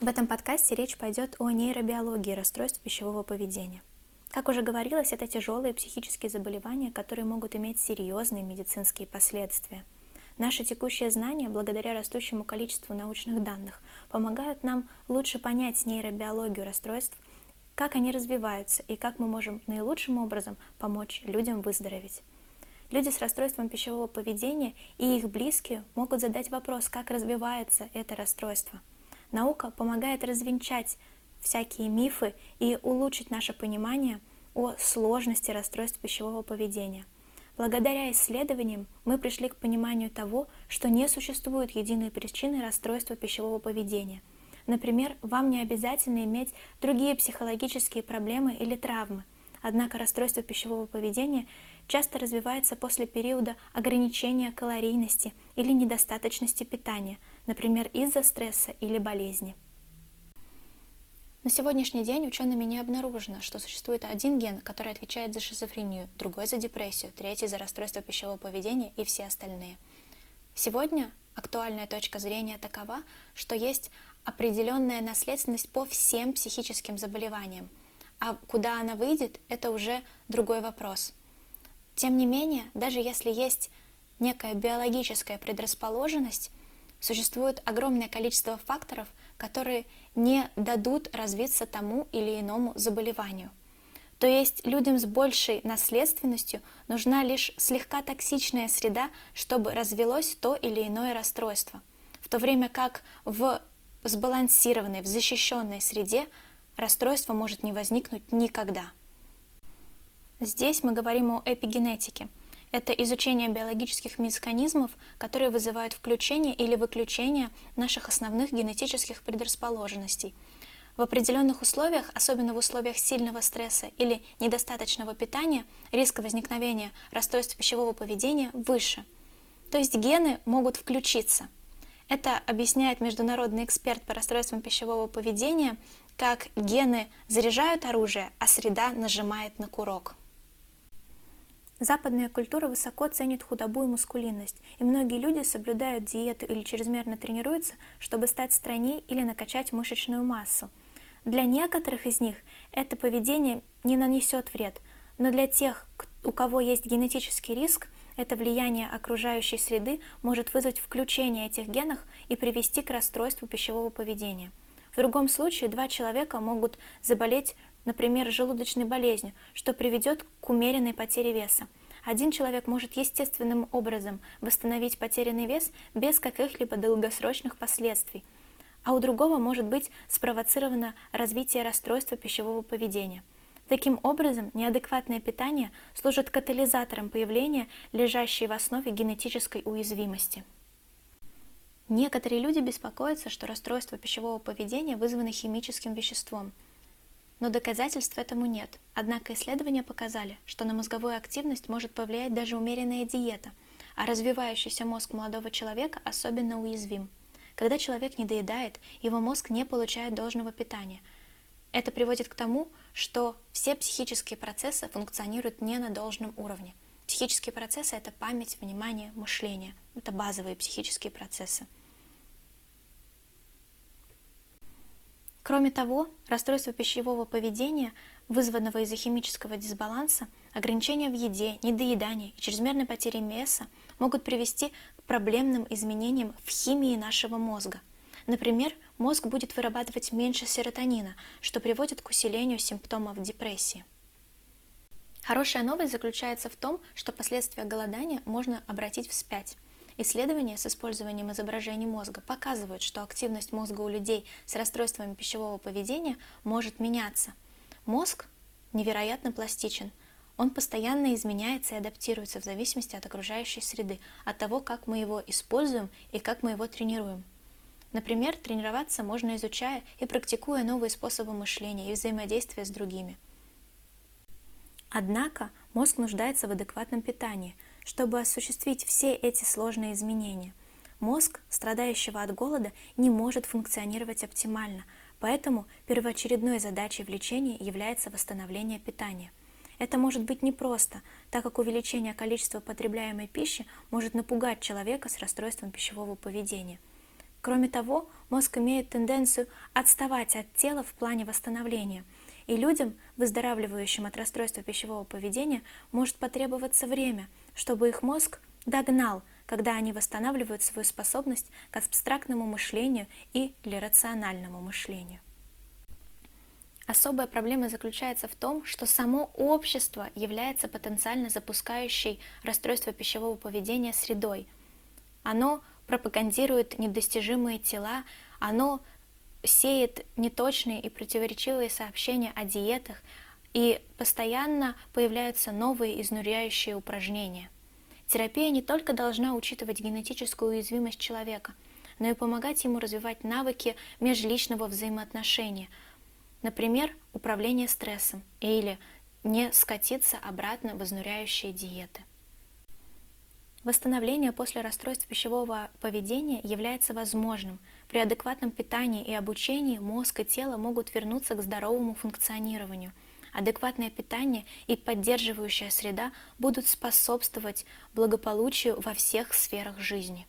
В этом подкасте речь пойдет о нейробиологии расстройств пищевого поведения. Как уже говорилось, это тяжелые психические заболевания, которые могут иметь серьезные медицинские последствия. Наши текущие знания, благодаря растущему количеству научных данных, помогают нам лучше понять нейробиологию расстройств, как они развиваются и как мы можем наилучшим образом помочь людям выздороветь. Люди с расстройством пищевого поведения и их близкие могут задать вопрос, как развивается это расстройство – Наука помогает развенчать всякие мифы и улучшить наше понимание о сложности расстройств пищевого поведения. Благодаря исследованиям мы пришли к пониманию того, что не существует единой причины расстройства пищевого поведения. Например, вам не обязательно иметь другие психологические проблемы или травмы. Однако расстройство пищевого поведения часто развивается после периода ограничения калорийности или недостаточности питания – например, из-за стресса или болезни. На сегодняшний день учеными не обнаружено, что существует один ген, который отвечает за шизофрению, другой за депрессию, третий за расстройство пищевого поведения и все остальные. Сегодня актуальная точка зрения такова, что есть определенная наследственность по всем психическим заболеваниям, а куда она выйдет, это уже другой вопрос. Тем не менее, даже если есть некая биологическая предрасположенность, Существует огромное количество факторов, которые не дадут развиться тому или иному заболеванию. То есть людям с большей наследственностью нужна лишь слегка токсичная среда, чтобы развелось то или иное расстройство. В то время как в сбалансированной, в защищенной среде расстройство может не возникнуть никогда. Здесь мы говорим о эпигенетике – это изучение биологических механизмов, которые вызывают включение или выключение наших основных генетических предрасположенностей. В определенных условиях, особенно в условиях сильного стресса или недостаточного питания, риск возникновения расстройств пищевого поведения выше. То есть гены могут включиться. Это объясняет международный эксперт по расстройствам пищевого поведения, как гены заряжают оружие, а среда нажимает на курок. Западная культура высоко ценит худобу и мускулинность, и многие люди соблюдают диету или чрезмерно тренируются, чтобы стать стройнее или накачать мышечную массу. Для некоторых из них это поведение не нанесет вред, но для тех, у кого есть генетический риск, это влияние окружающей среды может вызвать включение этих генов и привести к расстройству пищевого поведения. В другом случае два человека могут заболеть например, желудочной болезнью, что приведет к умеренной потере веса. Один человек может естественным образом восстановить потерянный вес без каких-либо долгосрочных последствий, а у другого может быть спровоцировано развитие расстройства пищевого поведения. Таким образом, неадекватное питание служит катализатором появления лежащей в основе генетической уязвимости. Некоторые люди беспокоятся, что расстройство пищевого поведения вызвано химическим веществом – но доказательств этому нет. Однако исследования показали, что на мозговую активность может повлиять даже умеренная диета, а развивающийся мозг молодого человека особенно уязвим. Когда человек не доедает, его мозг не получает должного питания. Это приводит к тому, что все психические процессы функционируют не на должном уровне. Психические процессы – это память, внимание, мышление. Это базовые психические процессы. Кроме того, расстройство пищевого поведения, вызванного из-за химического дисбаланса, ограничения в еде, недоедание и чрезмерной потери веса могут привести к проблемным изменениям в химии нашего мозга. Например, мозг будет вырабатывать меньше серотонина, что приводит к усилению симптомов депрессии. Хорошая новость заключается в том, что последствия голодания можно обратить вспять. Исследования с использованием изображений мозга показывают, что активность мозга у людей с расстройствами пищевого поведения может меняться. Мозг невероятно пластичен. Он постоянно изменяется и адаптируется в зависимости от окружающей среды, от того, как мы его используем и как мы его тренируем. Например, тренироваться можно изучая и практикуя новые способы мышления и взаимодействия с другими. Однако мозг нуждается в адекватном питании – чтобы осуществить все эти сложные изменения. Мозг, страдающего от голода, не может функционировать оптимально, поэтому первоочередной задачей в лечении является восстановление питания. Это может быть непросто, так как увеличение количества потребляемой пищи может напугать человека с расстройством пищевого поведения. Кроме того, мозг имеет тенденцию отставать от тела в плане восстановления, и людям, выздоравливающим от расстройства пищевого поведения, может потребоваться время, чтобы их мозг догнал, когда они восстанавливают свою способность к абстрактному мышлению и или рациональному мышлению. Особая проблема заключается в том, что само общество является потенциально запускающей расстройство пищевого поведения средой. Оно пропагандирует недостижимые тела, оно сеет неточные и противоречивые сообщения о диетах, и постоянно появляются новые изнуряющие упражнения. Терапия не только должна учитывать генетическую уязвимость человека, но и помогать ему развивать навыки межличного взаимоотношения, например, управление стрессом или не скатиться обратно в изнуряющие диеты. Восстановление после расстройств пищевого поведения является возможным. При адекватном питании и обучении мозг и тело могут вернуться к здоровому функционированию. Адекватное питание и поддерживающая среда будут способствовать благополучию во всех сферах жизни.